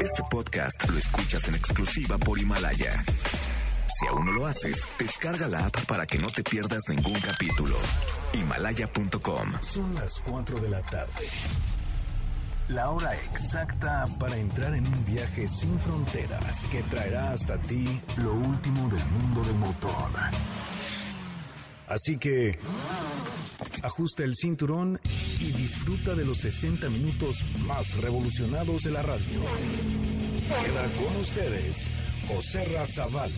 Este podcast lo escuchas en exclusiva por Himalaya. Si aún no lo haces, descarga la app para que no te pierdas ningún capítulo. Himalaya.com. Son las 4 de la tarde. La hora exacta para entrar en un viaje sin fronteras que traerá hasta ti lo último del mundo del motor. Así que ajusta el cinturón y disfruta de los 60 minutos más revolucionados de la radio. Queda con ustedes José Razabala.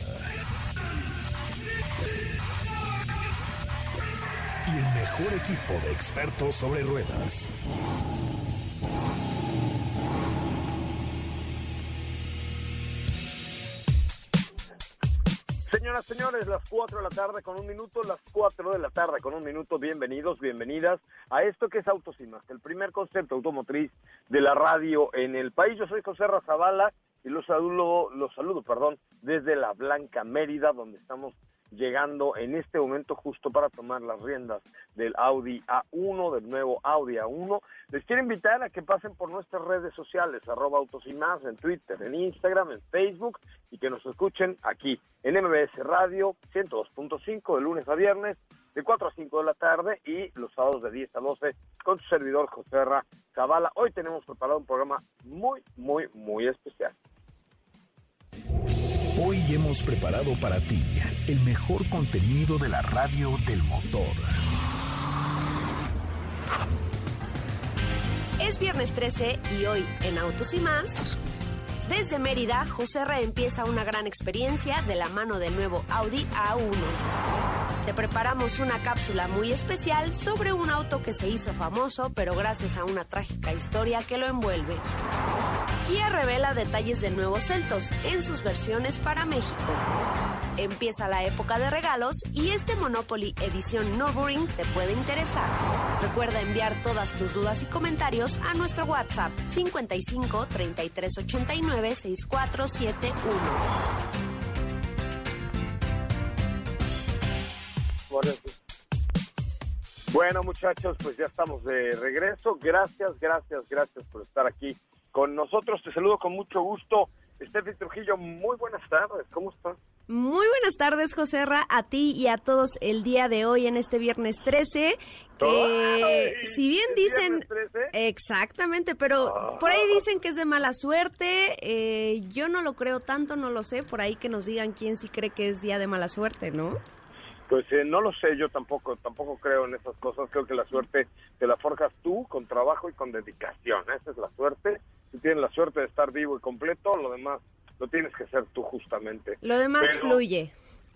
Y el mejor equipo de expertos sobre ruedas. Señoras, señores, las 4 de la tarde con un minuto, las 4 de la tarde con un minuto, bienvenidos, bienvenidas a esto que es Autos y Más, el primer concepto automotriz de la radio en el país. Yo soy José Razabala y los saludo, los saludo, perdón, desde la Blanca Mérida, donde estamos llegando en este momento justo para tomar las riendas del Audi A1, del nuevo Audi A1. Les quiero invitar a que pasen por nuestras redes sociales, arroba autos y más, en Twitter, en Instagram, en Facebook, y que nos escuchen aquí en MBS Radio 102.5 de lunes a viernes, de 4 a 5 de la tarde y los sábados de 10 a 12 con su servidor José Ra Zavala. Hoy tenemos preparado un programa muy, muy, muy especial. Hoy hemos preparado para ti el mejor contenido de la radio del motor. Es viernes 13 y hoy en Autos y más. Desde Mérida, José Ra empieza una gran experiencia de la mano del nuevo Audi A1. Te preparamos una cápsula muy especial sobre un auto que se hizo famoso, pero gracias a una trágica historia que lo envuelve. Kia revela detalles del nuevo Celtos en sus versiones para México. Empieza la época de regalos y este Monopoly edición Nürburgring te puede interesar. Recuerda enviar todas tus dudas y comentarios a nuestro WhatsApp 55 33 89 6471. Bueno, muchachos, pues ya estamos de regreso. Gracias, gracias, gracias por estar aquí con nosotros. Te saludo con mucho gusto. Steffi Trujillo, muy buenas tardes. ¿Cómo estás? Muy buenas tardes, José Ra, a ti y a todos el día de hoy en este viernes 13. Que ¡Ay! si bien ¿Es dicen. viernes 13? Exactamente, pero Ah. por ahí dicen que es de mala suerte. eh, yo no lo creo tanto, no lo sé. Por ahí que nos digan quién sí cree que es día de mala suerte, ¿no? Pues eh, no lo sé, yo tampoco, tampoco creo en esas cosas. Creo que la suerte te la forjas tú con trabajo y con dedicación. Esa es la suerte. Si tienes la suerte de estar vivo y completo, lo demás lo tienes que ser tú justamente. Lo demás Pero- fluye.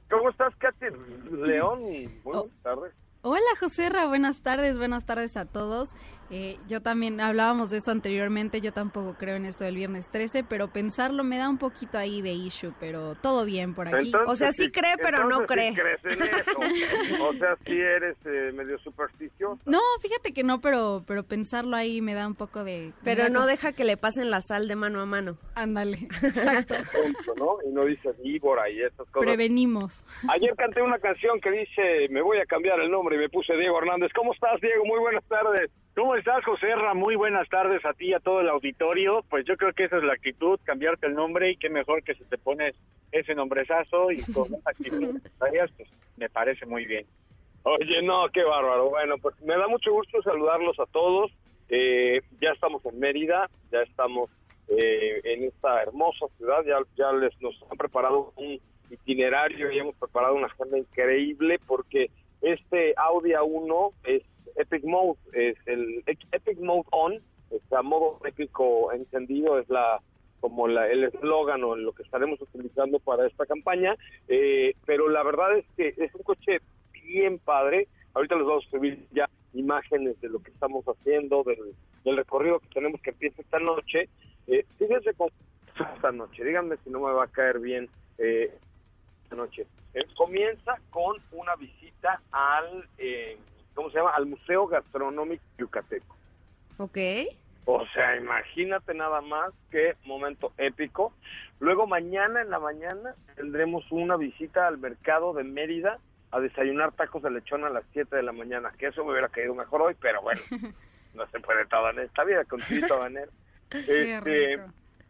¿Cómo estás, Katy León? Oh. buenas tardes. Hola Joserra, buenas tardes, buenas tardes a todos. Eh, yo también hablábamos de eso anteriormente, yo tampoco creo en esto del viernes 13, pero pensarlo me da un poquito ahí de issue, pero todo bien por aquí. Entonces, O sea, sí cree, pero no entonces sí cree. crees en eso. O sea, sí eres eh, medio supersticioso. No, fíjate que no, pero pero pensarlo ahí me da un poco de... Pero no deja que le pasen la sal de mano a mano. Ándale, exacto, punto, ¿no? Y no dices víbora y esas cosas. prevenimos. Ayer canté una canción que dice, me voy a cambiar el nombre y me puse Diego Hernández. ¿Cómo estás, Diego? Muy buenas tardes. ¿Cómo estás, José Ra? Muy buenas tardes a ti y a todo el auditorio. Pues yo creo que esa es la actitud, cambiarte el nombre y qué mejor que si te pones ese nombrezazo y con esa actitud, pues me parece muy bien. Oye, no, qué bárbaro. Bueno, pues me da mucho gusto saludarlos a todos. Eh, ya estamos en Mérida, ya estamos eh, en esta hermosa ciudad, ya, ya les nos han preparado un itinerario y hemos preparado una agenda increíble porque este Audi A1 es Epic Mode, es el Epic Mode On, está modo épico encendido, es la como la, el eslogan o lo que estaremos utilizando para esta campaña, eh, pero la verdad es que es un coche bien padre. Ahorita les vamos a subir ya imágenes de lo que estamos haciendo, del, del recorrido que tenemos que empieza esta noche. Eh, fíjense cómo esta noche, díganme si no me va a caer bien eh, esta noche. Eh, comienza con una visita al, eh, ¿cómo se llama? Al Museo Gastronómico Yucateco. ¿Ok? O sea, imagínate nada más qué momento épico. Luego mañana en la mañana tendremos una visita al mercado de Mérida a desayunar tacos de lechón a las 7 de la mañana, que eso me hubiera caído mejor hoy, pero bueno, no se puede todo en esta vida, con. Qué Este,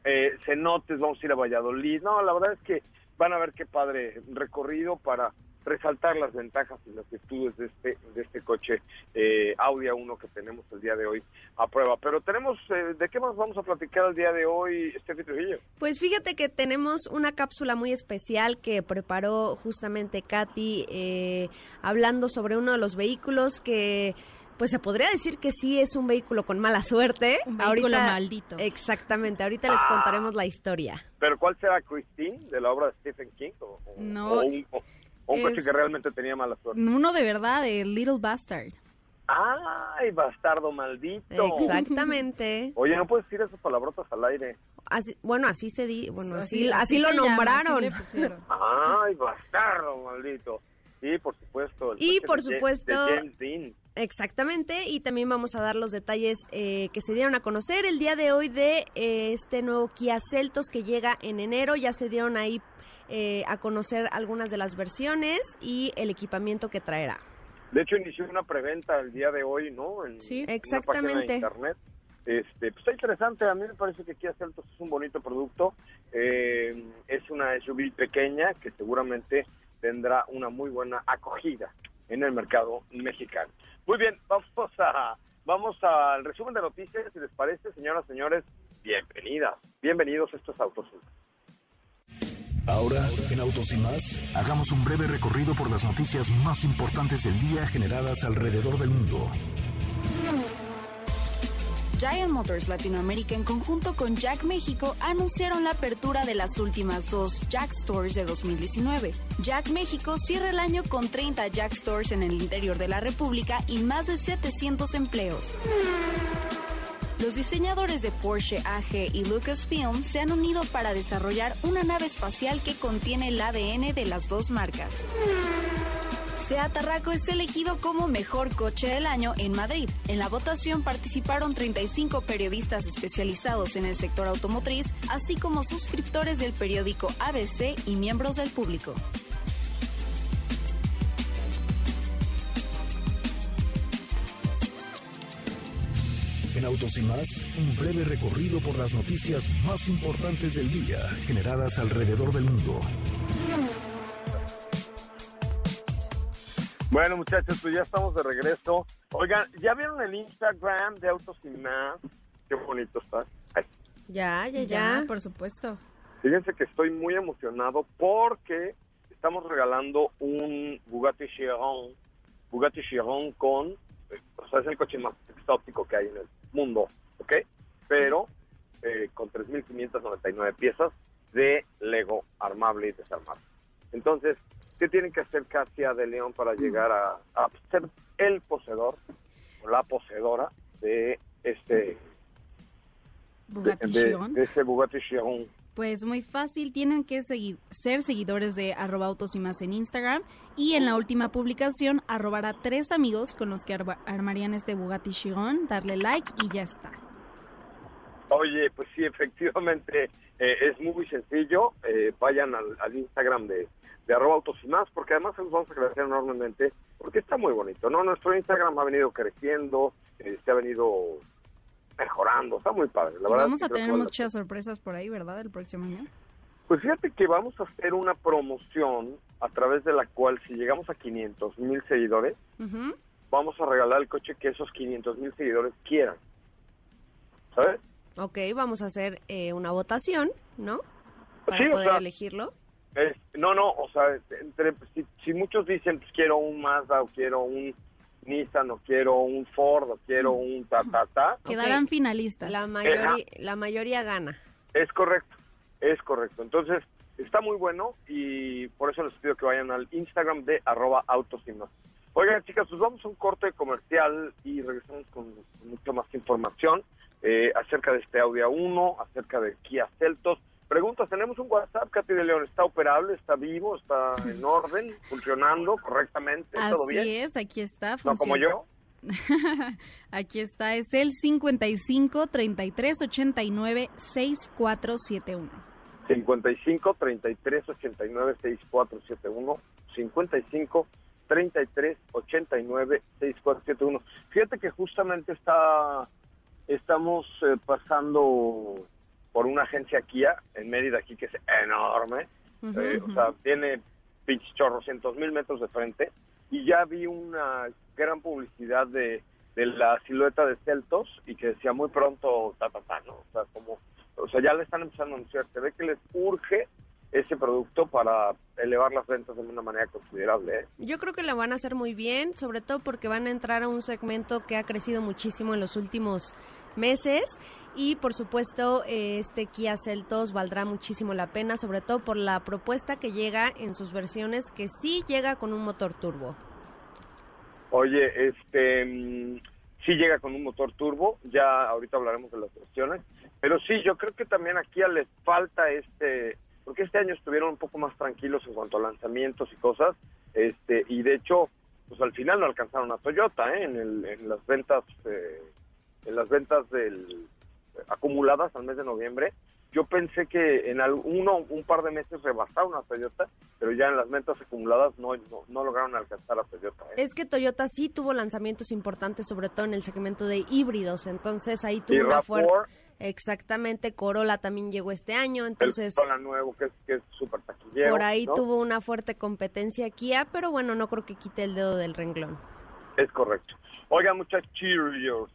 eh, cenotes, vamos a ir a Valladolid. No, la verdad es que van a ver qué padre recorrido para resaltar las ventajas y las virtudes de este de este coche eh, Audi A1 que tenemos el día de hoy a prueba. Pero tenemos, eh, ¿de qué más vamos a platicar el día de hoy, Steffi Trujillo? Pues fíjate que tenemos una cápsula muy especial que preparó justamente Katy, eh, hablando sobre uno de los vehículos que pues se podría decir que sí es un vehículo con mala suerte. Un vehículo maldito. Exactamente, ahorita les contaremos la historia. ¿Pero cuál será Christine de la obra de Stephen King? ¿O, No, o un, o- o un coche que realmente tenía mala suerte? Uno de verdad, el Little Bastard. ¡Ay, bastardo maldito! Exactamente. Oye, no puedes decir esas palabrotas al aire. Así- bueno, así se di, bueno, así, Así- así, así lo llama, nombraron. así le pusieron. ¡Ay, bastardo maldito! Sí, por supuesto. el Y por supuesto-. Exactamente, y también vamos a dar los detalles eh, que se dieron a conocer el día de hoy de eh, este nuevo Kia Celtos que llega en enero. Ya se dieron ahí eh, a conocer algunas de las versiones y el equipamiento que traerá. De hecho, inició una preventa el día de hoy, ¿no? En Sí. una página de Exactamente. internet. Este, pues está interesante. A mí me parece que Kia Celtos es un bonito producto. Eh, es una SUV pequeña que seguramente tendrá una muy buena acogida en el mercado mexicano. Muy bien, vamos a vamos al resumen de noticias. Si les parece, señoras, señores, bienvenidas, bienvenidos a estos autos. Ahora, en Autos y más, hagamos un breve recorrido por las noticias más importantes del día generadas alrededor del mundo. Giant Motors Latinoamérica en conjunto con Jack México anunciaron la apertura de las últimas dos Jack Stores de 2019. Jack México cierra el año con 30 Jack Stores en el interior de la República y más de 700 empleos. Los diseñadores de Porsche AG y Lucasfilm se han unido para desarrollar una nave espacial que contiene el ADN de las dos marcas. Seat Arraco es elegido como mejor coche del año en Madrid. En la votación participaron 35 periodistas especializados en el sector automotriz, así como suscriptores del periódico ABC y miembros del público. En Autos y más, un breve recorrido por las noticias más importantes del día generadas alrededor del mundo. Bueno, muchachos, pues ya estamos de regreso. Oigan, ¿ya vieron el Instagram de Autos y Más? Qué bonito está. Ay, Ya, ya, Ya, ya. por supuesto. fíjense que estoy muy emocionado porque estamos regalando un Bugatti Chiron. Bugatti Chiron con, eh, o sea, es el coche más exótico que hay en el mundo, ¿ok? Pero eh, con 3.599 piezas de Lego armable y desarmable. Entonces, ¿qué tienen que hacer Katia de León para llegar a, a ser el poseedor o la poseedora de este de, Bugatti de- Chiron. de ese Bugatti Chiron? Pues muy fácil, tienen que segui- ser seguidores de arroba autos y más en Instagram y en la última publicación arrobar a tres amigos con los que armarían este Bugatti Chiron, darle like y ya está. Oye, pues sí, efectivamente eh, es muy sencillo. Eh, vayan al, al Instagram de, de arroba autos y más, porque además se los vamos a agradecer enormemente, porque está muy bonito, ¿no? Nuestro Instagram ha venido creciendo, eh, se ha venido mejorando, está muy padre. La Y verdad vamos a tener muchas sorpresas por ahí, ¿verdad? El próximo año. Pues fíjate que vamos a hacer una promoción a través de la cual si llegamos a 500 mil seguidores, vamos a regalar el coche que esos 500 mil seguidores quieran. ¿Sabes? Ok, vamos a hacer eh, una votación, ¿no? Para Sí, o poder sea, elegirlo. Es- no, no, o sea, entre, si, si muchos dicen, pues quiero un Mazda o quiero un Nissan o quiero un Ford o quiero un ta, ta, ta, Quedarán finalistas. La, mayoría, la mayoría gana. es correcto, es correcto. Entonces, está muy bueno y por eso les pido que vayan al Instagram de arroba autos y más. Oigan, chicas, pues vamos a un corte comercial y regresamos con, con mucha más información eh, acerca de este Audi A1, acerca de Kia Celtos. Preguntas, tenemos un WhatsApp, Katy de León, ¿está operable, está vivo, está en orden, funcionando correctamente, todo Así bien? es, aquí está. No como funciona. yo. Aquí está, es el 55 33 89 6471. 55 33 89 6471 55 33 89 6471 Fíjate que justamente está estamos eh, pasando por una agencia Kia en Mérida aquí que es enorme, eh, o sea, tiene chorrocientos mil metros de frente. Y ya vi una gran publicidad de, de la silueta de Celtos y que decía muy pronto ta ta ta, ¿no? O sea, como o sea, ya le están empezando a anunciar, se ve que les urge ese producto para elevar las ventas de una manera considerable. ¿eh? Yo creo que lo van a hacer muy bien, sobre todo porque van a entrar a un segmento que ha crecido muchísimo en los últimos meses y por supuesto este Kia Celtos valdrá muchísimo la pena, sobre todo por la propuesta que llega en sus versiones que sí llega con un motor turbo. Oye, este mm, sí llega con un motor turbo, ya ahorita hablaremos de las versiones, pero sí, yo creo que también aquí les falta este porque este año estuvieron un poco más tranquilos en cuanto a lanzamientos y cosas, este y de hecho, pues al final no alcanzaron a Toyota ¿eh? en, el, en las ventas eh, en las ventas del acumuladas al mes de noviembre. Yo pensé que en uno un par de meses rebasaron a Toyota, pero ya en las ventas acumuladas no, no, lograron alcanzar a Toyota. ¿eh? Es que Toyota sí tuvo lanzamientos importantes, sobre todo en el segmento de híbridos, entonces ahí tuvo una fuerte Exactamente, Corolla también llegó este año, entonces... El nuevo, que es, que súper taquillero. Por ahí tuvo una fuerte competencia Kia, pero bueno, no creo que quite el dedo del renglón. Es correcto. Oigan, muchachos,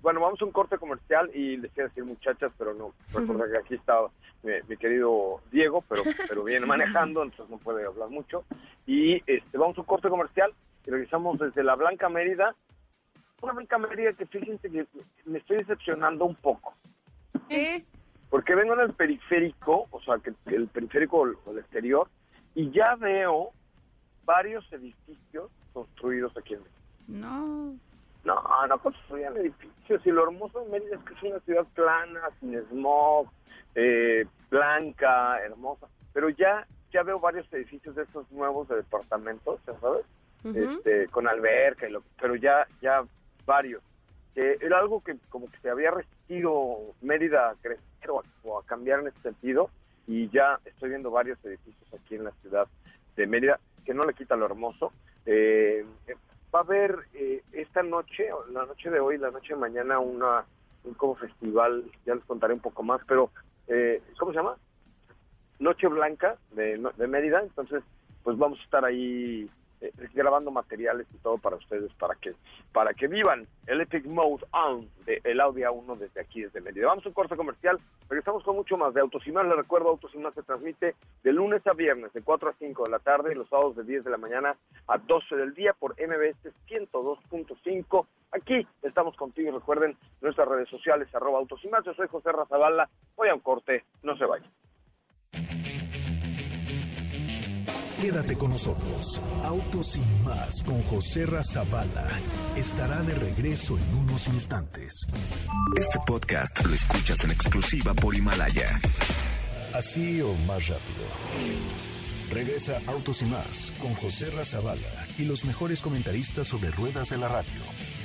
Bueno, vamos a un corte comercial y les quiero decir muchachas, pero no. Recuerda que aquí está mi, querido Diego, pero, pero viene manejando, entonces no puede hablar mucho. Y este, vamos a un corte comercial y regresamos desde la Blanca Mérida. Una Blanca Mérida que fíjense que me estoy decepcionando un poco. ¿Qué? Porque vengo en el periférico, o sea, que el periférico o el exterior, y ya veo varios edificios construidos aquí en México. No. No, no construían edificios. Y lo hermoso de Mérida es que es una ciudad plana, sin smog, eh, blanca, hermosa. Pero ya ya veo varios edificios de estos nuevos de departamentos, ¿ya sabes? este, con alberca, y lo, pero ya ya varios que era algo que como que se había resistido Mérida a crecer o a, cambiar en ese sentido y ya estoy viendo varios edificios aquí en la ciudad de Mérida que no le quita lo hermoso. Eh, va a haber eh, esta noche, la noche de hoy, la noche de mañana, una un como festival, ya les contaré un poco más, pero eh, ¿cómo se llama? Noche Blanca de, de Mérida, entonces pues vamos a estar ahí eh, grabando materiales y todo para ustedes para que para que vivan el Epic Mode On de el Audi A1 desde aquí desde Mérida. Vamos a un corte comercial, pero estamos con mucho más de Autos y Más. Les recuerdo, Autos y Más se transmite de lunes a viernes de 4 a 5 de la tarde y los sábados de 10 de la mañana a 12 del día por MBS 102.5. Aquí estamos contigo. Recuerden nuestras redes sociales, arroba y. Yo soy José Razabala. Voy a un corte, no se vayan. Quédate con nosotros. Autos sin más con José Razabala estará de regreso en unos instantes. Este podcast lo escuchas en exclusiva por Himalaya. Así o más rápido. Regresa Autos y más con José Razabala y los mejores comentaristas sobre ruedas de la radio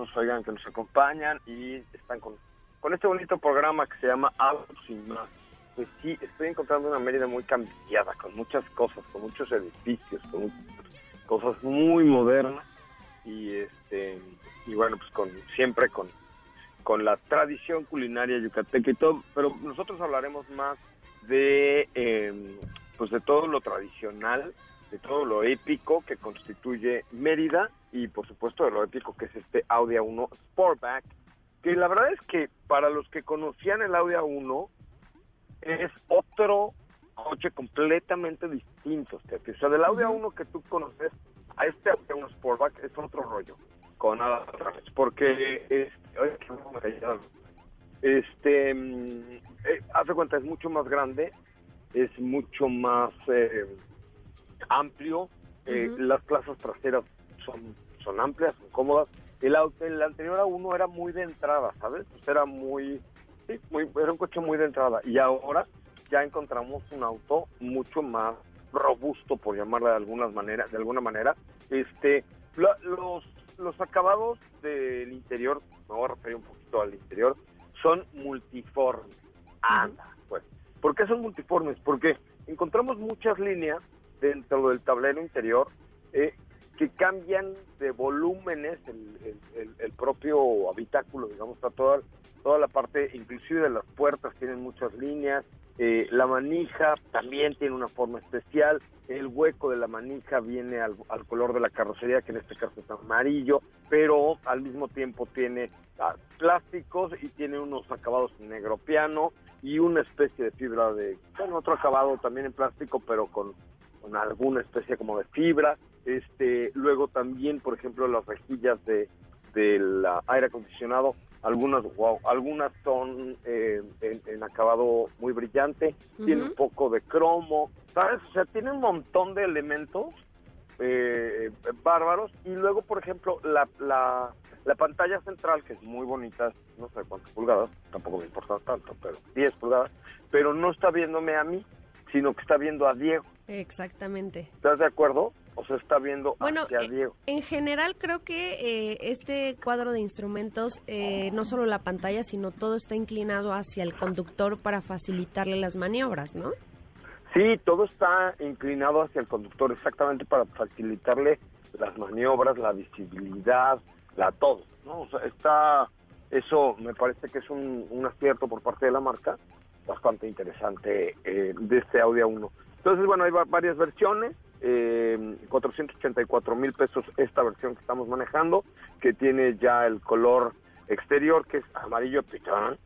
nosotros, oigan, que nos acompañan y están con, con este bonito programa que se llama Autos sin más. Pues sí, estoy encontrando una Mérida muy cambiada, con muchas cosas, con muchos edificios, con cosas muy modernas y este y bueno, pues con siempre con con la tradición culinaria yucateca y todo, pero nosotros hablaremos más de em, pues de todo lo tradicional de todo lo épico que constituye Mérida y por supuesto de lo épico que es este Audi A1 Sportback, que la verdad es que para los que conocían el Audi A1 es otro coche completamente distinto. O sea, del Audi A1 que tú conoces a este A1 Sportback es otro rollo. Con nada otra vez. Porque, este, este, mm, eh, haz de cuenta, es mucho más grande, es mucho más eh, amplio, eh, las plazas traseras son, son amplias, son cómodas. El, auto, el anterior a uno era muy de entrada, ¿sabes? Pues era muy, sí, muy, era un coche muy de entrada. Y ahora ya encontramos un auto mucho más robusto, por llamarla de algunas maneras, de alguna manera. Este, la- los, los acabados del interior, me voy a referir un poquito al interior, son multiformes. Anda, pues. ¿Por qué son multiformes? Porque encontramos muchas líneas dentro del tablero interior eh, que cambian de volúmenes el, el- el- propio habitáculo, digamos, está toda, toda la parte, inclusive de las puertas tienen muchas líneas, eh, la manija también tiene una forma especial, el hueco de la manija viene al, al color de la carrocería, que en este caso es amarillo, pero al mismo tiempo tiene ah, plásticos y tiene unos acabados en negro piano y una especie de fibra de, bueno, otro acabado también en plástico, pero con, con alguna especie como de fibra. Este, luego también, por ejemplo, las rejillas de del aire acondicionado, algunas, wow, algunas son eh, en, en acabado muy brillante, tiene un poco de cromo, ¿sabes? O sea, tiene un montón de elementos eh, bárbaros y luego, por ejemplo, la, la, la pantalla central, que es muy bonita, no sé cuántas pulgadas, tampoco me importa tanto, pero 10 pulgadas, pero no está viéndome a mí, sino que está viendo a Diego. Exactamente. ¿Estás de acuerdo? O sea, está viendo Bueno, hacia eh, Diego. en general creo que eh, este cuadro de instrumentos, eh, no solo la pantalla, sino todo está inclinado hacia el conductor para facilitarle las maniobras, ¿no? Sí, todo está inclinado hacia el conductor exactamente para facilitarle las maniobras, la visibilidad, la todo, ¿no? O sea, está, eso me parece que es un, un acierto por parte de la marca, bastante interesante eh, de este Audi A1. Entonces, bueno, hay va- varias versiones, eh, 484 mil pesos esta versión que estamos manejando, que tiene ya el color exterior, que es amarillo pitón,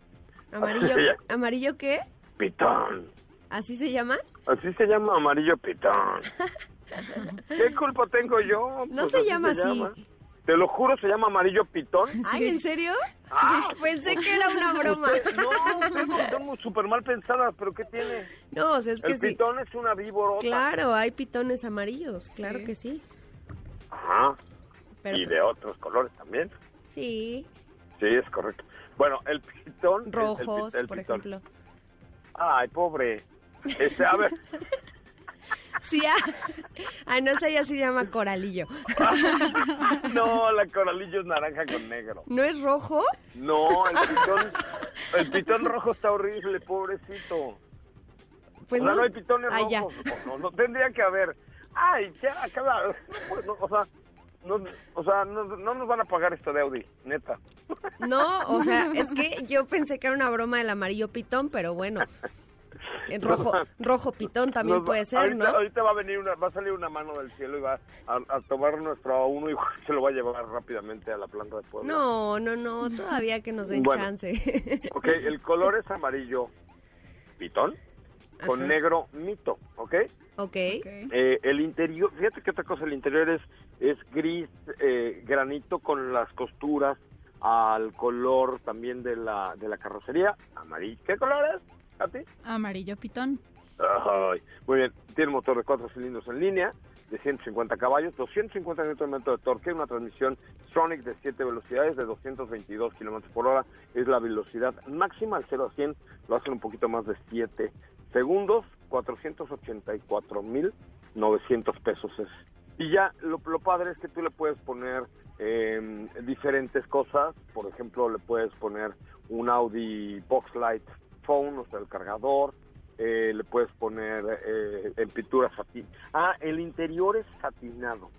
Amarillo, amarillo qué? pitón. ¿Así se llama? Así se llama amarillo pitón. ¿Qué culpa tengo yo? No Pues se llama así. llama. Te lo juro, se llama amarillo pitón. Ay, ¿en serio? Ah. Pensé que era una broma. No, tengo, tengo súper mal pensadas, pero ¿qué tiene? No, o sea, es que El sí. pitón es una víbora. Claro, hay pitones amarillos, claro Sí. que sí. Ajá. Pero, Y de otros colores también. Sí, Sí, es correcto. Bueno, el pitón. el- el rojos, el por pitón. ejemplo. Ay, pobre. Este, a ver, Sí, ah, no sé, ya se llama coralillo. no, la coralillo es naranja con negro. ¿No es rojo? No, el pitón, el pitón rojo está horrible, pobrecito. Pues o sea, no. no hay pitones Ah, rojos. No, no, tendría que haber. Ay, ya, no, o sea, no, o sea no, no nos van a pagar esto de Audi, neta. No, o sea, es que yo pensé que era una broma del amarillo pitón, pero bueno. El rojo, rojo pitón también Nos puede ser, ahorita, ¿no? Ahorita va a venir una, va a salir una mano del cielo y va a, a tomar nuestro A1 y se lo va a llevar rápidamente a la planta de Puebla. No, no, no, todavía que nos den Bueno. chance. Ok, el color es amarillo pitón con Ajá. negro mito, ¿ok? ok. Ok. Eh, el interior, fíjate que otra cosa, el interior es, es gris eh, granito con las costuras al color también de la, de la carrocería, amarillo. ¿Qué color es? ¿A ti? Amarillo pitón. Ay, muy bien, tiene motor de cuatro cilindros en línea de 150 caballos, 250 Nm de torque, una transmisión Stronic de 7 velocidades de 222 kilómetros por hora, es la velocidad máxima al 0 a 100, lo hacen un poquito más de 7 segundos, 484.900 pesos es. Y ya, lo, lo padre es que tú le puedes poner eh, diferentes cosas, por ejemplo, le puedes poner un Audi Boxlight Phone, o sea, el cargador, eh, le puedes poner eh, en pintura satin. Ah, el interior es satinado.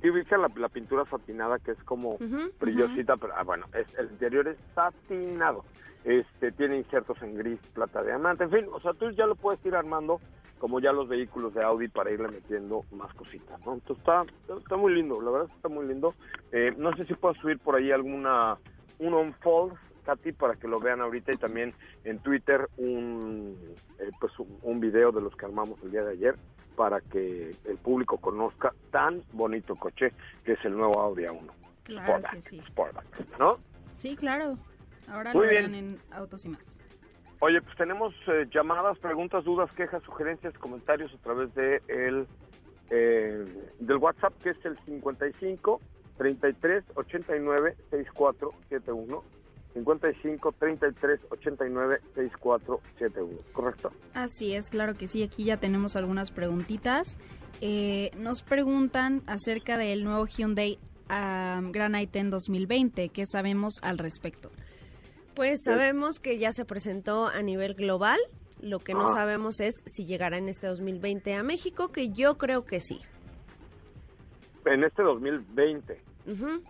¿Sí ubicas la, la pintura satinada que es como Ujú, brillosita? Pero, ah, bueno, es, el interior es satinado. Este, tiene insertos en gris, plata, diamante, en fin, o sea, tú ya lo puedes ir armando como ya los vehículos de Audi para irle metiendo más cositas, ¿no? Entonces está, está muy lindo, la verdad es que está muy lindo. Eh, no sé si puedo subir por ahí alguna, un on-fold Katy, para que lo vean ahorita y también en Twitter un, eh, pues un, un video de los que armamos el día de ayer para que el público conozca tan bonito coche que es el nuevo Audi A1. Claro Sportback, que sí. Sportback, ¿no? Sí, claro. Ahora Muy lo verán bien. en Autos y Más. Oye, pues tenemos eh, llamadas, preguntas, dudas, quejas, sugerencias, comentarios a través de el eh, del WhatsApp que es el 55 33 89 64 71 55 33 89 64 71, ¿correcto? Así es, claro que sí. Aquí ya tenemos algunas preguntitas. Eh, nos preguntan acerca del nuevo Hyundai um, Grand i10 2020. ¿Qué sabemos al respecto? Pues sabemos que ya se presentó a nivel global. Lo que no Ah. sabemos es si llegará en este 2020 a México, que yo creo que sí. En este 2020. Ujú.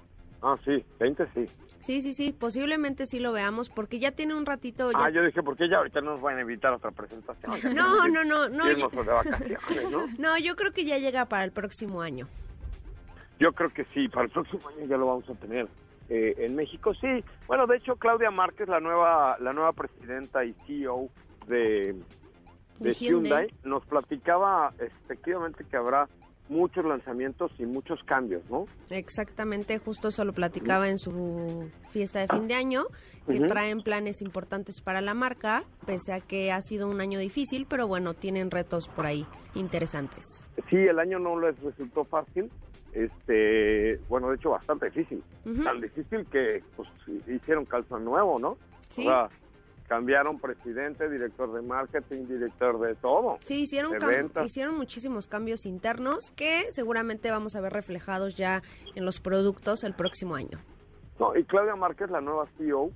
Ah, sí, 20 sí. Sí, sí, sí, posiblemente sí lo veamos, porque ya tiene un ratito. ya- Ah, yo dije, ¿por qué ya ahorita no nos van a invitar a otra presentación? No, no, no, no, ya- ¿no? No, yo creo que ya llega para el próximo año. Yo creo que sí, para el próximo año ya lo vamos a tener eh, en México. Sí, bueno, de hecho Claudia Márquez, la nueva la nueva presidenta y CEO de, de De Hyundai. Hyundai, nos platicaba efectivamente que habrá muchos lanzamientos y muchos cambios, ¿no? Exactamente, justo eso lo platicaba en su fiesta de fin de año, que traen planes importantes para la marca, pese a que ha sido un año difícil, pero bueno, tienen retos por ahí interesantes. Sí, el año no les resultó fácil, este, bueno, de hecho bastante difícil, tan difícil que pues hicieron calzón nuevo, ¿no? Sí. O sea, cambiaron presidente, director de marketing, director de todo. Sí, hicieron, hicieron muchísimos cambios internos que seguramente vamos a ver reflejados ya en los productos el próximo año. No, y Claudia Márquez, la nueva CEO,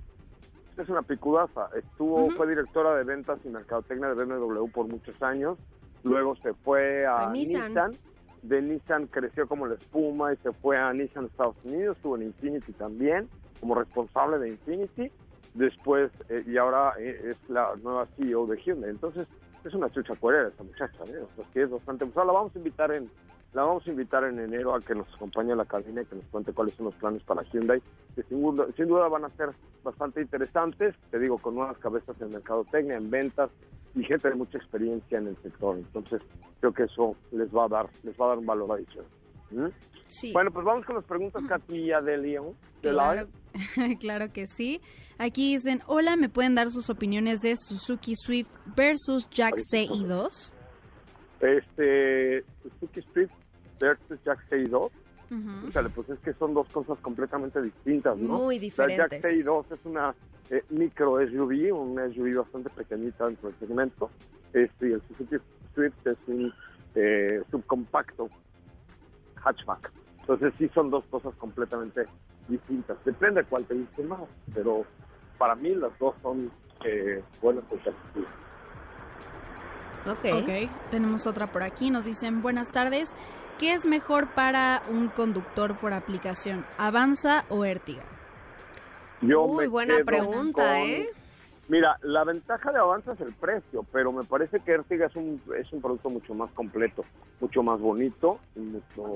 es una picudaza. Estuvo, fue directora de ventas y mercadotecnia de BMW por muchos años. Luego se fue a A Nissan. Nissan. De Nissan creció como la espuma y se fue a Nissan Estados Unidos. Estuvo en Infinity también, como responsable de Infinity. Después, eh, y ahora eh, es la nueva CEO de Hyundai. Entonces, es una chucha cuerera esa muchacha, ¿eh? O sea, que es bastante... O sea, la vamos a invitar en... La vamos a invitar en enero a que nos acompañe a la cabina y que nos cuente cuáles son los planes para Hyundai, que sin duda, sin duda van a ser bastante interesantes, te digo, con nuevas cabezas en mercadotecnia, en ventas y gente de mucha experiencia en el sector. Entonces, creo que eso les va a dar, les va a dar un valor adicional. ¿Mm? Sí. Bueno, pues vamos con las preguntas, Katy y de León. Claro, claro que sí. Aquí dicen, hola, ¿me pueden dar sus opiniones de Suzuki Swift versus Jack CI2? Este, Suzuki Swift versus Jack CI2. Ujú. Híjole, pues es que son dos cosas completamente distintas, ¿no? Muy La Jack diferentes. CI2 es una eh, micro SUV, una SUV bastante pequeñita dentro del segmento. Este, y el Suzuki Swift es un eh, subcompacto hatchback. Entonces sí son dos cosas completamente distintas. Depende de cuál te guste más, pero para mí las dos son eh, buenas alternativas. Ok. Ok, tenemos otra por aquí. Nos dicen, buenas tardes. ¿Qué es mejor para un conductor por aplicación? ¿Avanza o Ertiga? Yo Uy, me buena pregunta, con- ¿eh? Mira, la ventaja de Avanza es el precio, pero me parece que Ertiga es un, es un producto mucho más completo, mucho más bonito y mucho...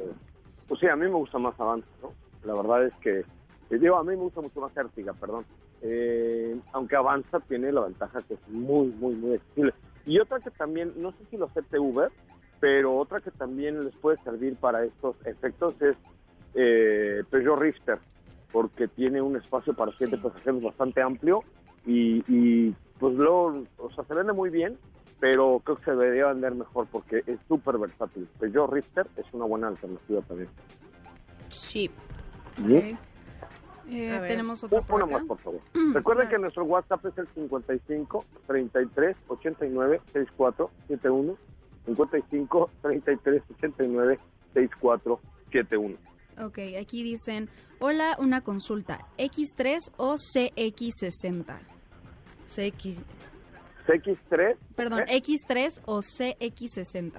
O sea, a mí me gusta más Avanza, ¿no? La verdad es que... Digo, a mí me gusta mucho más Ertiga, perdón. Eh, aunque Avanza tiene la ventaja que es muy, muy, muy accesible. Y otra que también, no sé si lo acepte Uber, pero otra que también les puede servir para estos efectos es eh, Peugeot Rifter, porque tiene un espacio para siete Sí. pasajeros bastante amplio y, y, pues luego, o sea, se vende muy bien, pero creo que se debería vender mejor porque es súper versátil. Peugeot Rifter es una buena alternativa también. Sí. Ok. Eh, tenemos otra por Una acá. más, por favor. Mm, Recuerden claro. que nuestro WhatsApp es el 55 33 89 64 71 55 33 89 64 71. Ok, aquí dicen, hola, una consulta, ¿X3 o CX60? CX. CX3, Perdón, ¿Eh? ¿X3 o CX60?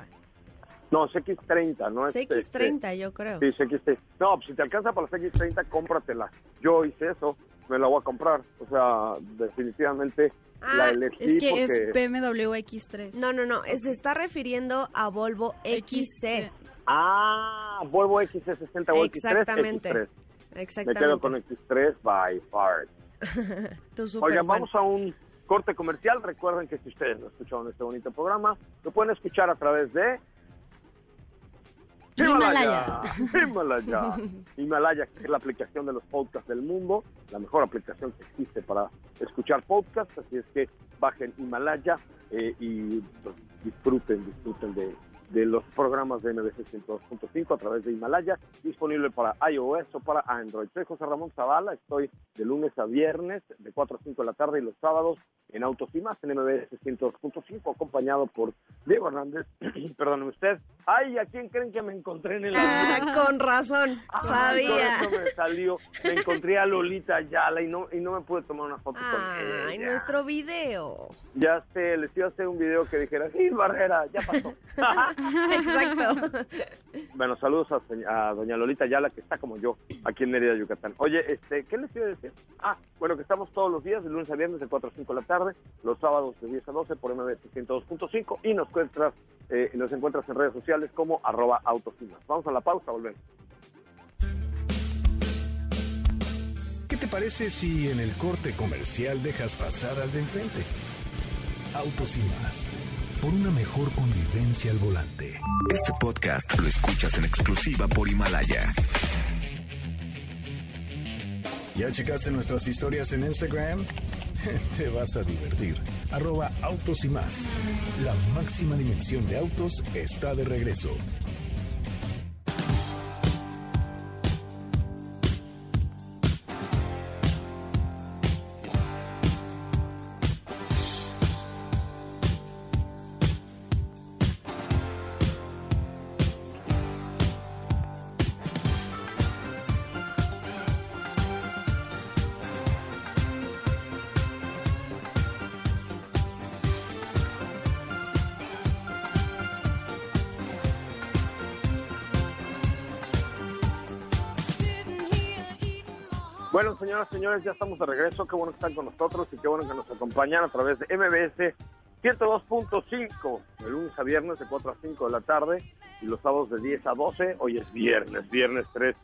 no, CX30, ¿no? es este, CX30, yo creo. Sí, CX30. No, pues si te alcanza para la CX30, cómpratela. Yo hice eso, me la voy a comprar. O sea, definitivamente la Ah, elegí Es que porque... es BMW X3. No, no, no. Se está refiriendo a Volvo XC. Ah, Volvo XC60 o Exactamente. X3, X3. Me Exactamente. quedo con X3 by far. Oigan, vamos a un corte comercial. Recuerden que si ustedes no escucharon este bonito programa, lo pueden escuchar a través de Himalaya. Himalaya. Himalaya, que es la aplicación de los podcasts del mundo, la mejor aplicación que existe para escuchar podcasts. Así es que bajen Himalaya eh, y pues, disfruten, disfruten de, de los programas de MBC 102.5 a través de Himalaya, disponible para iOS o para Android. Soy José Ramón Zavala, estoy de lunes a viernes de 4 a 5 de la tarde y los sábados en Autos y Más en MBS 102.5, acompañado por Diego Hernández. Perdóneme usted. Ay, ¿a quién creen que me encontré en el ah, Con razón, sabía. me salió. Me encontré a Lolita Ayala y no, y no me pude tomar una foto con ella. Ay, nuestro video. Ya sé, les iba a hacer un video que dijera, sí, Barrera, ya pasó. Exacto. Bueno, saludos a, doña Lolita Ayala, que está como yo, aquí en Mérida, Yucatán. Oye, este, ¿qué les iba a decir? Ah, bueno, que estamos todos los días, de lunes a viernes, de 4 a 5 de la tarde, los sábados de 10 a 12 por MB 102.5 y nos encuentras, eh, nos encuentras en redes sociales como arroba autofinas. Vamos a la pausa, volvemos. ¿Qué te parece si en el corte comercial dejas pasar al de enfrente? Autos por una mejor convivencia al volante. Este podcast lo escuchas en exclusiva por Himalaya. ¿Ya checaste nuestras historias en Instagram? Te vas a divertir. Arroba autos y más. La máxima dimensión de autos está de regreso. Bueno, señoras y señores, ya estamos de regreso. Qué bueno que están con nosotros y qué bueno que nos acompañan a través de MBS 102.5, de lunes a viernes de 4 a 5 de la tarde y los sábados de 10 a 12. Hoy es viernes, viernes 13,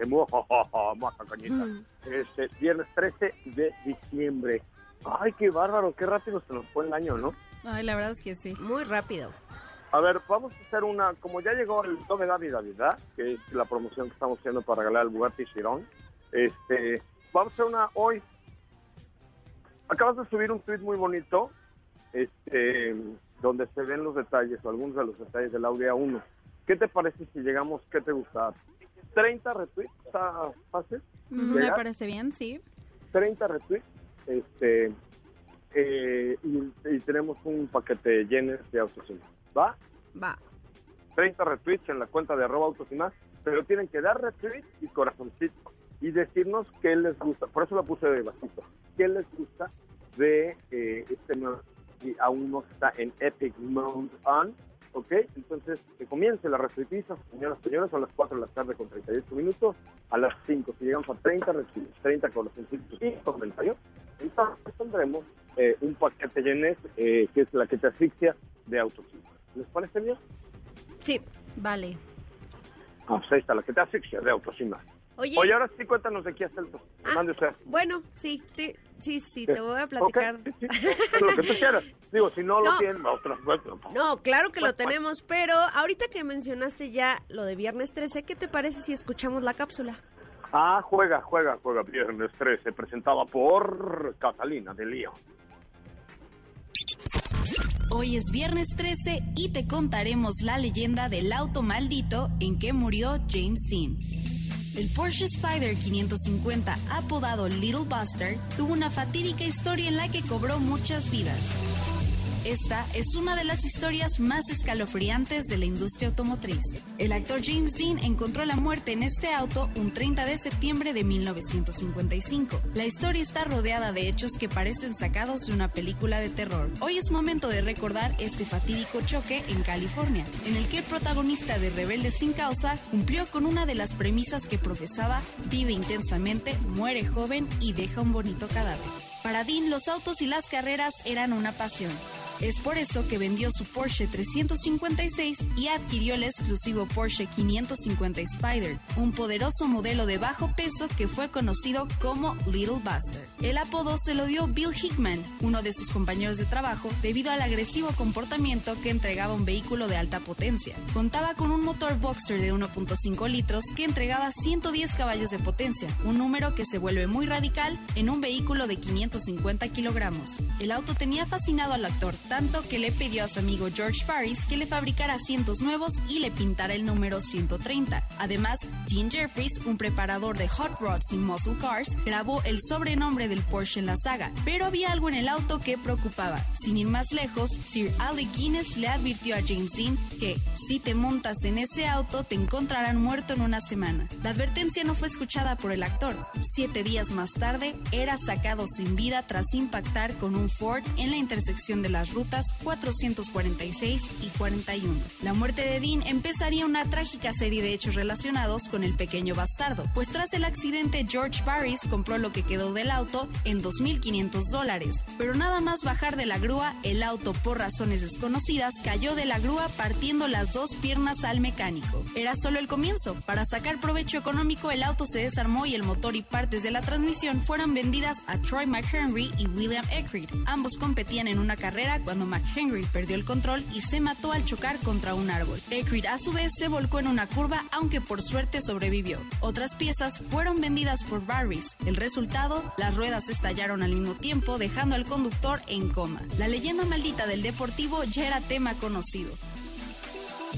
cañita. Este, viernes 13 de diciembre. Ay, qué bárbaro, qué rápido se nos fue el año, ¿no? Ay, la verdad es que sí. Muy rápido. A ver, vamos a hacer una, como ya llegó el Toque Navidad, ¿verdad? Que es la promoción que estamos haciendo para regalar el Bugatti Chiron. Este, vamos a hacer una hoy. Acabas de subir un tweet muy bonito, este, donde se ven los detalles o algunos de los detalles del Audi A1. ¿Qué te parece si llegamos, qué te gusta? 30 retweets, ¿está fácil? Me parece bien, sí. 30 retweets, este, eh, y, tenemos un paquete lleno de autos ¿Va? Va. 30 retweets en la cuenta de arroba autos y más, pero tienen que dar retweets y corazoncito y decirnos qué les gusta. Por eso lo puse de bajito. ¿Qué les gusta de eh, este nuevo? Y aún no está en Epic Mode On. ¿Ok? Entonces, que comience la restrictiva, señoras y señores, a las 4 de la tarde con 38 minutos. A las 5, si llegamos a 30 recibes 30 con los y comentarios, entonces tendremos eh, un paquete llenes, eh, que es la que te asfixia de autosí. ¿Les parece bien? Sí. Vale. Ah, pues ahí está, la que te asfixia de autos Oye, ahora sí cuéntanos de qué hace el ah, usted. Bueno, sí, sí, sí, te voy a platicar. lo que tú quieras. Digo, si no, lo tienen, otras No, claro que lo tenemos, pero ahorita que mencionaste ya lo de Viernes 13, ¿qué te parece si escuchamos la cápsula? Ah, juega, juega, juega Viernes 13, presentada por Catalina de Lío. Hoy es viernes 13 y te contaremos la leyenda del auto maldito en que murió James Dean. El Porsche Spider 550, apodado Little Buster, tuvo una fatídica historia en la que cobró muchas vidas. Esta es una de las historias más escalofriantes de la industria automotriz. El actor James Dean encontró la muerte en este auto un 30 de septiembre de 1955. La historia está rodeada de hechos que parecen sacados de una película de terror. Hoy es momento de recordar este fatídico choque en California, en el que el protagonista de Rebelde sin causa cumplió con una de las premisas que profesaba, vive intensamente, muere joven y deja un bonito cadáver. Para Dean, los autos y las carreras eran una pasión. Es por eso que vendió su Porsche 356 y adquirió el exclusivo Porsche 550 Spider, un poderoso modelo de bajo peso que fue conocido como Little Buster. El apodo se lo dio Bill Hickman, uno de sus compañeros de trabajo, debido al agresivo comportamiento que entregaba un vehículo de alta potencia. Contaba con un motor Boxer de 1.5 litros que entregaba 110 caballos de potencia, un número que se vuelve muy radical en un vehículo de 550 kilogramos. El auto tenía fascinado al actor tanto que le pidió a su amigo George Paris que le fabricara asientos nuevos y le pintara el número 130. Además, Gene Jeffries, un preparador de hot rods y muscle cars, grabó el sobrenombre del Porsche en la saga, pero había algo en el auto que preocupaba. Sin ir más lejos, Sir Alec Guinness le advirtió a James Dean que si te montas en ese auto te encontrarán muerto en una semana. La advertencia no fue escuchada por el actor. Siete días más tarde, era sacado sin vida tras impactar con un Ford en la intersección de las rutas 446 y 41. La muerte de Dean empezaría una trágica serie de hechos relacionados con el pequeño bastardo, pues tras el accidente George Barris compró lo que quedó del auto en 2.500 dólares, pero nada más bajar de la grúa, el auto por razones desconocidas cayó de la grúa partiendo las dos piernas al mecánico. Era solo el comienzo. Para sacar provecho económico, el auto se desarmó y el motor y partes de la transmisión fueron vendidas a Troy McHenry y William Eckrid. Ambos competían en una carrera cuando McHenry perdió el control y se mató al chocar contra un árbol. Eckrid a su vez se volcó en una curva, aunque por suerte sobrevivió. Otras piezas fueron vendidas por Barris. El resultado, las ruedas estallaron al mismo tiempo, dejando al conductor en coma. La leyenda maldita del deportivo ya era tema conocido.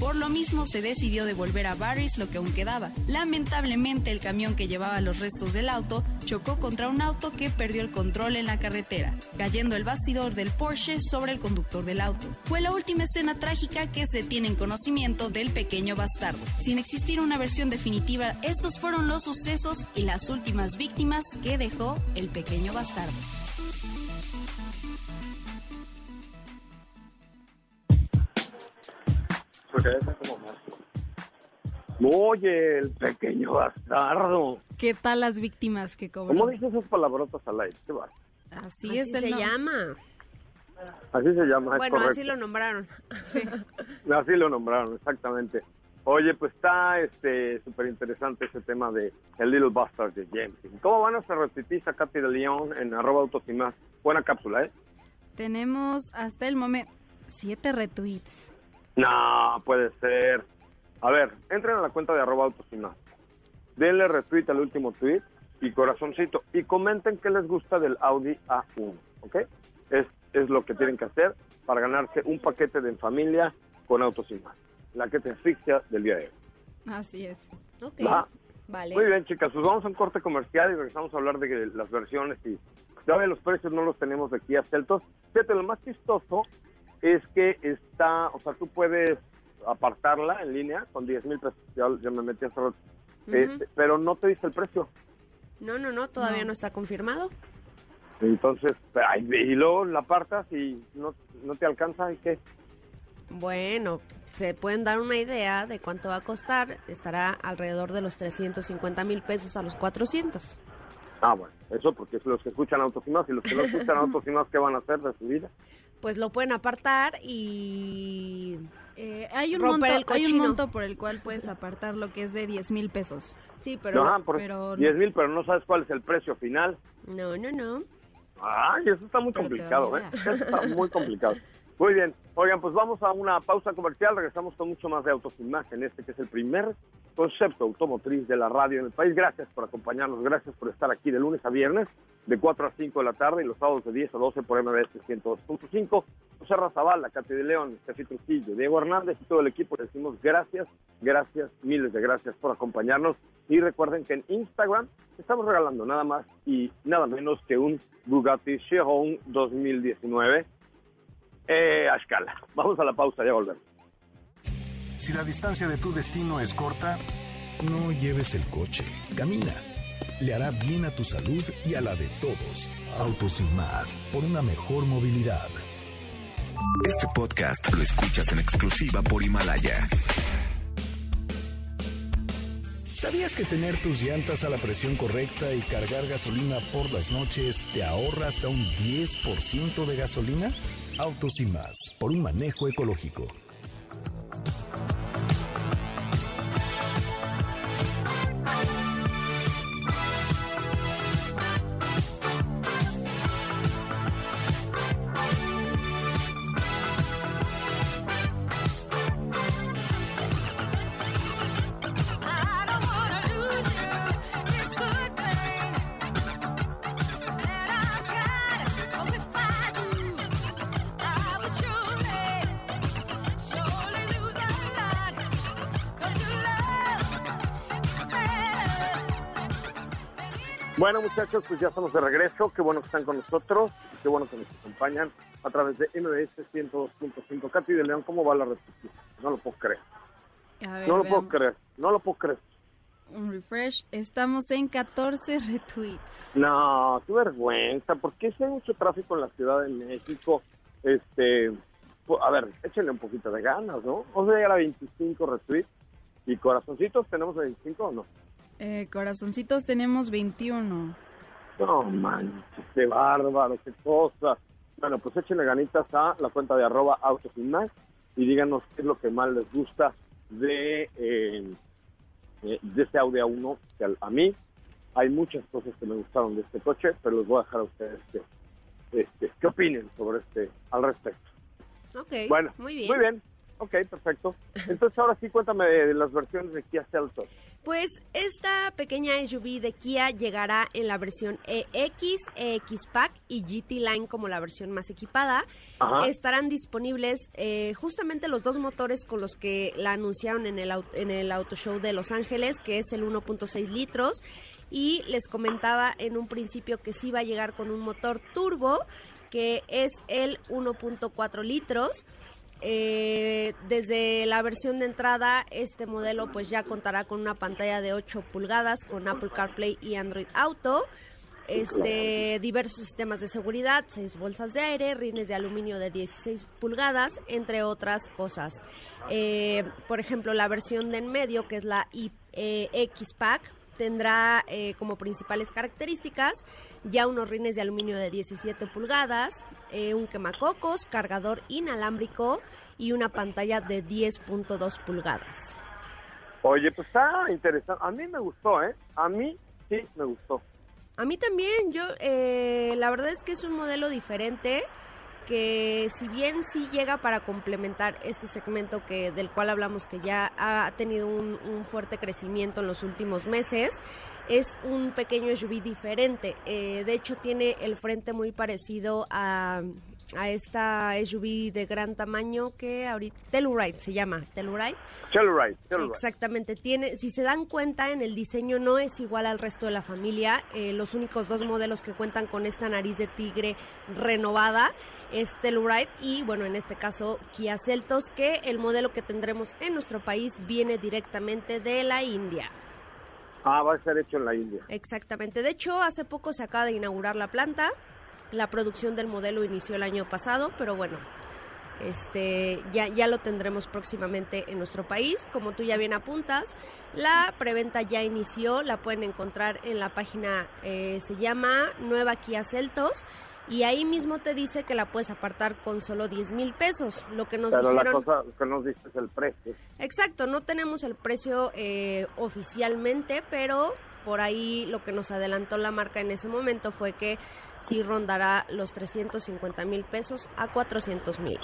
Por lo mismo se decidió devolver a Barris lo que aún quedaba. Lamentablemente el camión que llevaba los restos del auto chocó contra un auto que perdió el control en la carretera, cayendo el bastidor del Porsche sobre el conductor del auto. Fue la última escena trágica que se tiene en conocimiento del pequeño bastardo. Sin existir una versión definitiva, estos fueron los sucesos y las últimas víctimas que dejó el pequeño bastardo. Oye, el pequeño bastardo. ¿Qué tal las víctimas que cobran? ¿Cómo dices esas palabrotas al aire? ¿Qué va? Así, Así es el se llama. Así se llama, Bueno, así lo nombraron. Así lo nombraron, exactamente. Oye, pues está este súper interesante ese tema de el Little Bastard de James. ¿Cómo van nuestra repetista Katy de León en arroba autos y más? Buena cápsula, ¿eh? Tenemos hasta el momento siete retweets. No, puede ser. A ver, entren a la cuenta de arroba autos y más. Denle retweet al último tweet y corazoncito. Y comenten qué les gusta del Audi A1, ¿ok? Es, es lo que tienen que hacer para ganarse un paquete de en familia con autos y más. La que te asfixia del día de hoy. Así es. Ok. Va. Vale. Muy bien, chicas, pues vamos a un corte comercial y regresamos a hablar de las versiones y todavía los precios no los tenemos de aquí a Celtos. Fíjate, lo más chistoso es que está, o sea, tú puedes apartarla en línea con 10 mil pesos, ya, ya me metí hace rato, Ujú. Este, pero no te dice el precio. No, no, no, todavía No. no está confirmado. Entonces, ay, y luego la apartas y no, no te alcanza y qué. Bueno, se pueden dar una idea de cuánto va a costar. Estará alrededor de los 350 mil pesos a los 400. Ah, bueno, eso porque es los que escuchan autos y más y los que no escuchan autos y más, ¿qué van a hacer de su vida? Pues lo pueden apartar y... Eh, hay, un Romper monto, el hay un monto por el cual puedes apartar lo que es de 10 mil pesos. Sí, pero... Ajá, pero- 10 mil, pero no sabes cuál es el precio final. No, no, no. Ay, eso está muy Pero complicado, ¿eh? Eso está muy complicado. Muy bien. Oigan, pues vamos a una pausa comercial. Regresamos con mucho más de Autos sin Más en este que es el primer concepto automotriz de la radio en el país. Gracias por acompañarnos. Gracias por estar aquí de lunes a viernes, de 4 a 5 de la tarde y los sábados de 10 a 12 por MBS 102.5. José Razabala, Katy de León, Steffi Trujillo, Diego Hernández y todo el equipo le decimos gracias, gracias, miles de gracias por acompañarnos. Y recuerden que en Instagram estamos regalando nada más y nada menos que un Bugatti Chiron 2019 eh, a escala. Vamos a la pausa, ya volvemos. Si la distancia de tu destino es corta, no lleves el coche, camina. Le hará bien a tu salud y a la de todos. Autos y más, por una mejor movilidad. Este podcast lo escuchas en exclusiva por Himalaya. ¿Sabías que tener tus llantas a la presión correcta y cargar gasolina por las noches te ahorra hasta un 10% de gasolina? Autos y más, por un manejo ecológico. Bueno, muchachos, pues ya estamos de regreso. Qué bueno que están con nosotros. Qué bueno que nos acompañan a través de MBS 102.5. Katy de León, ¿cómo va la recepción? No lo puedo creer. Ver, No lo puedo veamos. creer. No lo puedo creer. Un refresh. Estamos en 14 retweets. No, qué vergüenza. ¿Por qué si hay mucho tráfico en la Ciudad de México? Este, pues, a ver, échenle un poquito de ganas, ¿no? Vamos a llegar a 25 retweets. ¿Y corazoncitos tenemos 25 o no? Eh, corazoncitos tenemos 21. No manches, qué bárbaro, qué cosa. Bueno, pues échenle ganitas a la cuenta de arroba autos y más y díganos qué es lo que más les gusta de, eh, eh, de este Audi A1. Que al- a mí hay muchas cosas que me gustaron de este coche, pero les voy a dejar a ustedes que, este, qué opinen sobre este al respecto. Ok, Bueno, muy bien. Muy bien. Ok, perfecto. Entonces ahora sí cuéntame de las versiones de Kia Seltos. Pues esta pequeña SUV de Kia llegará en la versión EX, EX Pack y GT Line como la versión más equipada. Ajá. Estarán disponibles eh, justamente los dos motores con los que la anunciaron en el, en el Auto Show de Los Ángeles, que es el 1.6 litros. Y les comentaba en un principio que sí va a llegar con un motor turbo, que es el 1.4 litros. Eh, desde la versión de entrada, este modelo pues ya contará con una pantalla de 8 pulgadas con Apple CarPlay y Android Auto. Este, diversos sistemas de seguridad, seis bolsas de aire, rines de aluminio de 16 pulgadas, entre otras cosas. Eh, por ejemplo, la versión de en medio, que es la I- eh, X-Pack, tendrá eh, como principales características ya unos rines de aluminio de 17 pulgadas, eh, un quemacocos, cargador inalámbrico y una pantalla de 10.2 pulgadas. Oye, pues está interesante. A mí me gustó, ¿eh? A mí sí me gustó. A mí también, yo eh, la verdad es que es un modelo diferente que si bien sí llega para complementar este segmento que del cual hablamos que ya ha tenido un, fuerte crecimiento en los últimos meses, es un pequeño SUV diferente. Eh, de hecho tiene el frente muy parecido a, a esta SUV de gran tamaño que ahorita Telluride se llama, Telluride. Telluride, Telluride. exactamente. Tiene, si se dan cuenta, en el diseño no es igual al resto de la familia. Eh, los únicos dos modelos que cuentan con esta nariz de tigre renovada es Telluride y, bueno, en este caso Kia Seltos, que el modelo que tendremos en nuestro país viene directamente de la India. Ah, va a ser hecho en la India. Exactamente. De hecho, hace poco se acaba de inaugurar la planta. La producción del modelo inició el año pasado, pero bueno, este ya, ya lo tendremos próximamente en nuestro país. Como tú ya bien apuntas, la preventa ya inició, la pueden encontrar en la página, eh, se llama Nueva Kia Celtos. Y ahí mismo te dice que la puedes apartar con solo 10 mil pesos, lo que nos Pero la dijeron... cosa que nos dice es el precio. Exacto, no tenemos el precio eh, oficialmente, pero por ahí lo que nos adelantó la marca en ese momento fue que sí rondará los 350 mil pesos a 400 mil.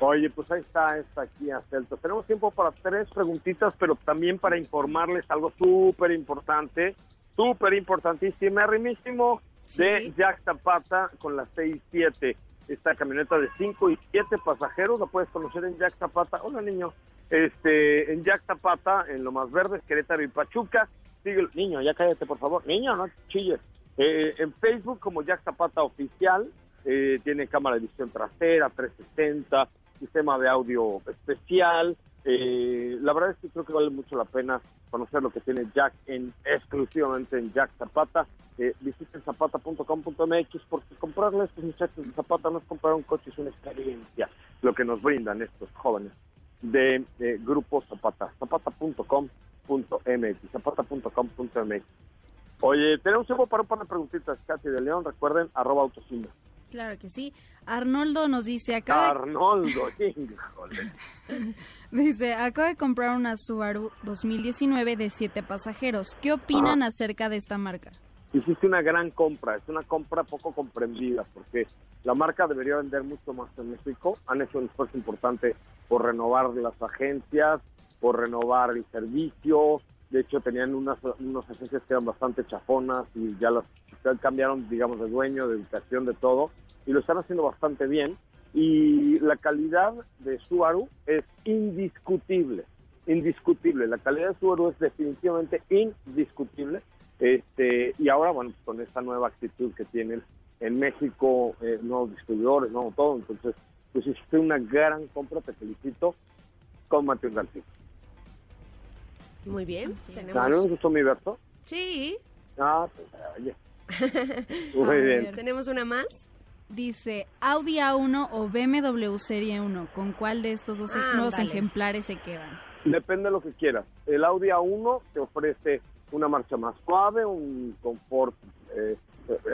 Oye, pues ahí está esta Kia Seltos. Tenemos tiempo para tres preguntitas, pero también para informarles algo súper importante, súper importantísimo, arrimísimo, de Sí. Jack Zapata con la 6-7. Esta camioneta de 5 y 7 pasajeros la puedes conocer en Jack Zapata. Hola, niño. Este, en Jack Zapata, en lo más verde, Querétaro y Pachuca. Niño, ya cállate, por favor. Niño, no chilles. Eh, en Facebook como Jack Zapata Oficial, eh, tiene cámara de visión trasera, 360, sistema de audio especial. Eh, la verdad es que creo que vale mucho la pena conocer lo que tiene Jack en exclusivamente en Jack Zapata. Eh, visiten zapata.com.mx porque comprarle a estos muchachos de Zapata no es comprar un coche, es una experiencia lo que nos brindan estos jóvenes de, de Grupo Zapata. Zapata.com.mx zapata.com.mx Oye, tenemos tiempo para un par de preguntitas, Katy de León. Recuerden, arroba autosima. Claro que sí. Arnoldo nos dice acá. Arnoldo, híjole. Dice, acabo de comprar una Subaru 2019 de siete pasajeros. ¿Qué opinan acerca de esta marca? Hiciste una gran compra, es una compra poco comprendida porque la marca debería vender mucho más en México. Han hecho un esfuerzo importante por renovar las agencias, por renovar el servicio. De hecho, tenían unas, unas agencias que eran bastante chafonas y ya las cambiaron, digamos, de dueño, de educación, de todo. Y lo están haciendo bastante bien. Y la calidad de Subaru es indiscutible. Indiscutible. La calidad de Subaru es definitivamente indiscutible. Este, y ahora, bueno, pues con esta nueva actitud que tienen en México, eh, nuevos distribuidores, nuevo todo. Entonces, pues hiciste una gran compra, te felicito. Cómate un garcito. Muy bien. ¿Ah, Tenemos... ¿No me gustó mi verso? Sí. Ah, pues, oye. A Muy ver. bien. ¿Tenemos una más? Dice, Audi A1 o BMW Serie 1. ¿Con cuál de estos dos Ah, nuevos dale. ejemplares se quedan? Depende de lo que quieras. El Audi A1 te ofrece una marcha más suave, un confort, eh,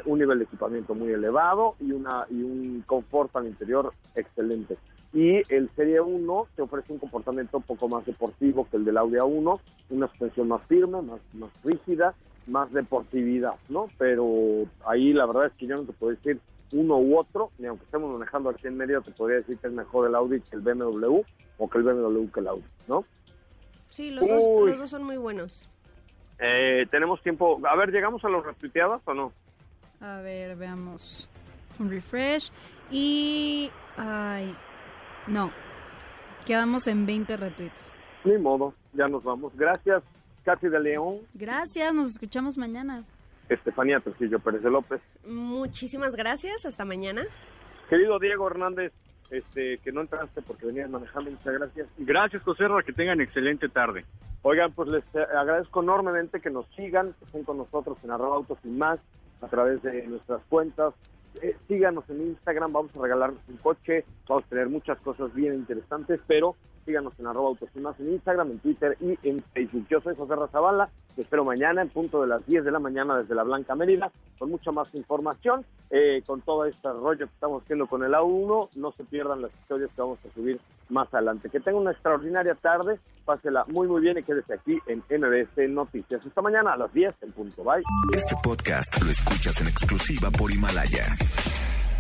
un nivel de equipamiento muy elevado y, una, y un confort al interior excelente. Y el Serie 1 te ofrece un comportamiento un poco más deportivo que el del Audi A1, una suspensión más firme, más, más rígida, más deportividad, ¿no? Pero ahí la verdad es que yo no te puedo decir uno u otro, ni aunque estemos manejando aquí en medio, te podría decir que es mejor el Audi que el BMW o que el BMW que el Audi, ¿no? Sí, los dos, los dos son muy buenos. Eh, tenemos tiempo. A ver, ¿llegamos a los retuiteadas o no? A ver, veamos. Un refresh. Y... Ay, no. Quedamos en 20 retweets. Ni modo, ya nos vamos. Gracias, Katy de León, Gracias, nos escuchamos mañana. Estefanía Trujillo Pérez de López. Muchísimas gracias. Hasta mañana. Querido Diego Hernández, este, que no entraste porque venías manejando, muchas gracias. Gracias, José Ra, que tengan excelente tarde. Oigan, pues les eh, agradezco enormemente que nos sigan, que estén con nosotros en arroba autos y más, a través de nuestras cuentas. Eh, síganos en Instagram, vamos a regalarnos un coche, vamos a tener muchas cosas bien interesantes, pero síganos en arroba en Instagram, en Twitter y en Facebook. Yo soy José Razabala, te espero mañana en punto de las 10 de la mañana desde la Blanca Mérida, con mucha más información, eh, con todo este rollo que estamos haciendo con el A1, no se pierdan las historias que vamos a subir más adelante. Que tengan una extraordinaria tarde, pásela muy muy bien y quédese aquí en MBS Noticias. Hasta mañana a las 10 en punto. Bye. Este podcast lo escuchas en exclusiva por Himalaya.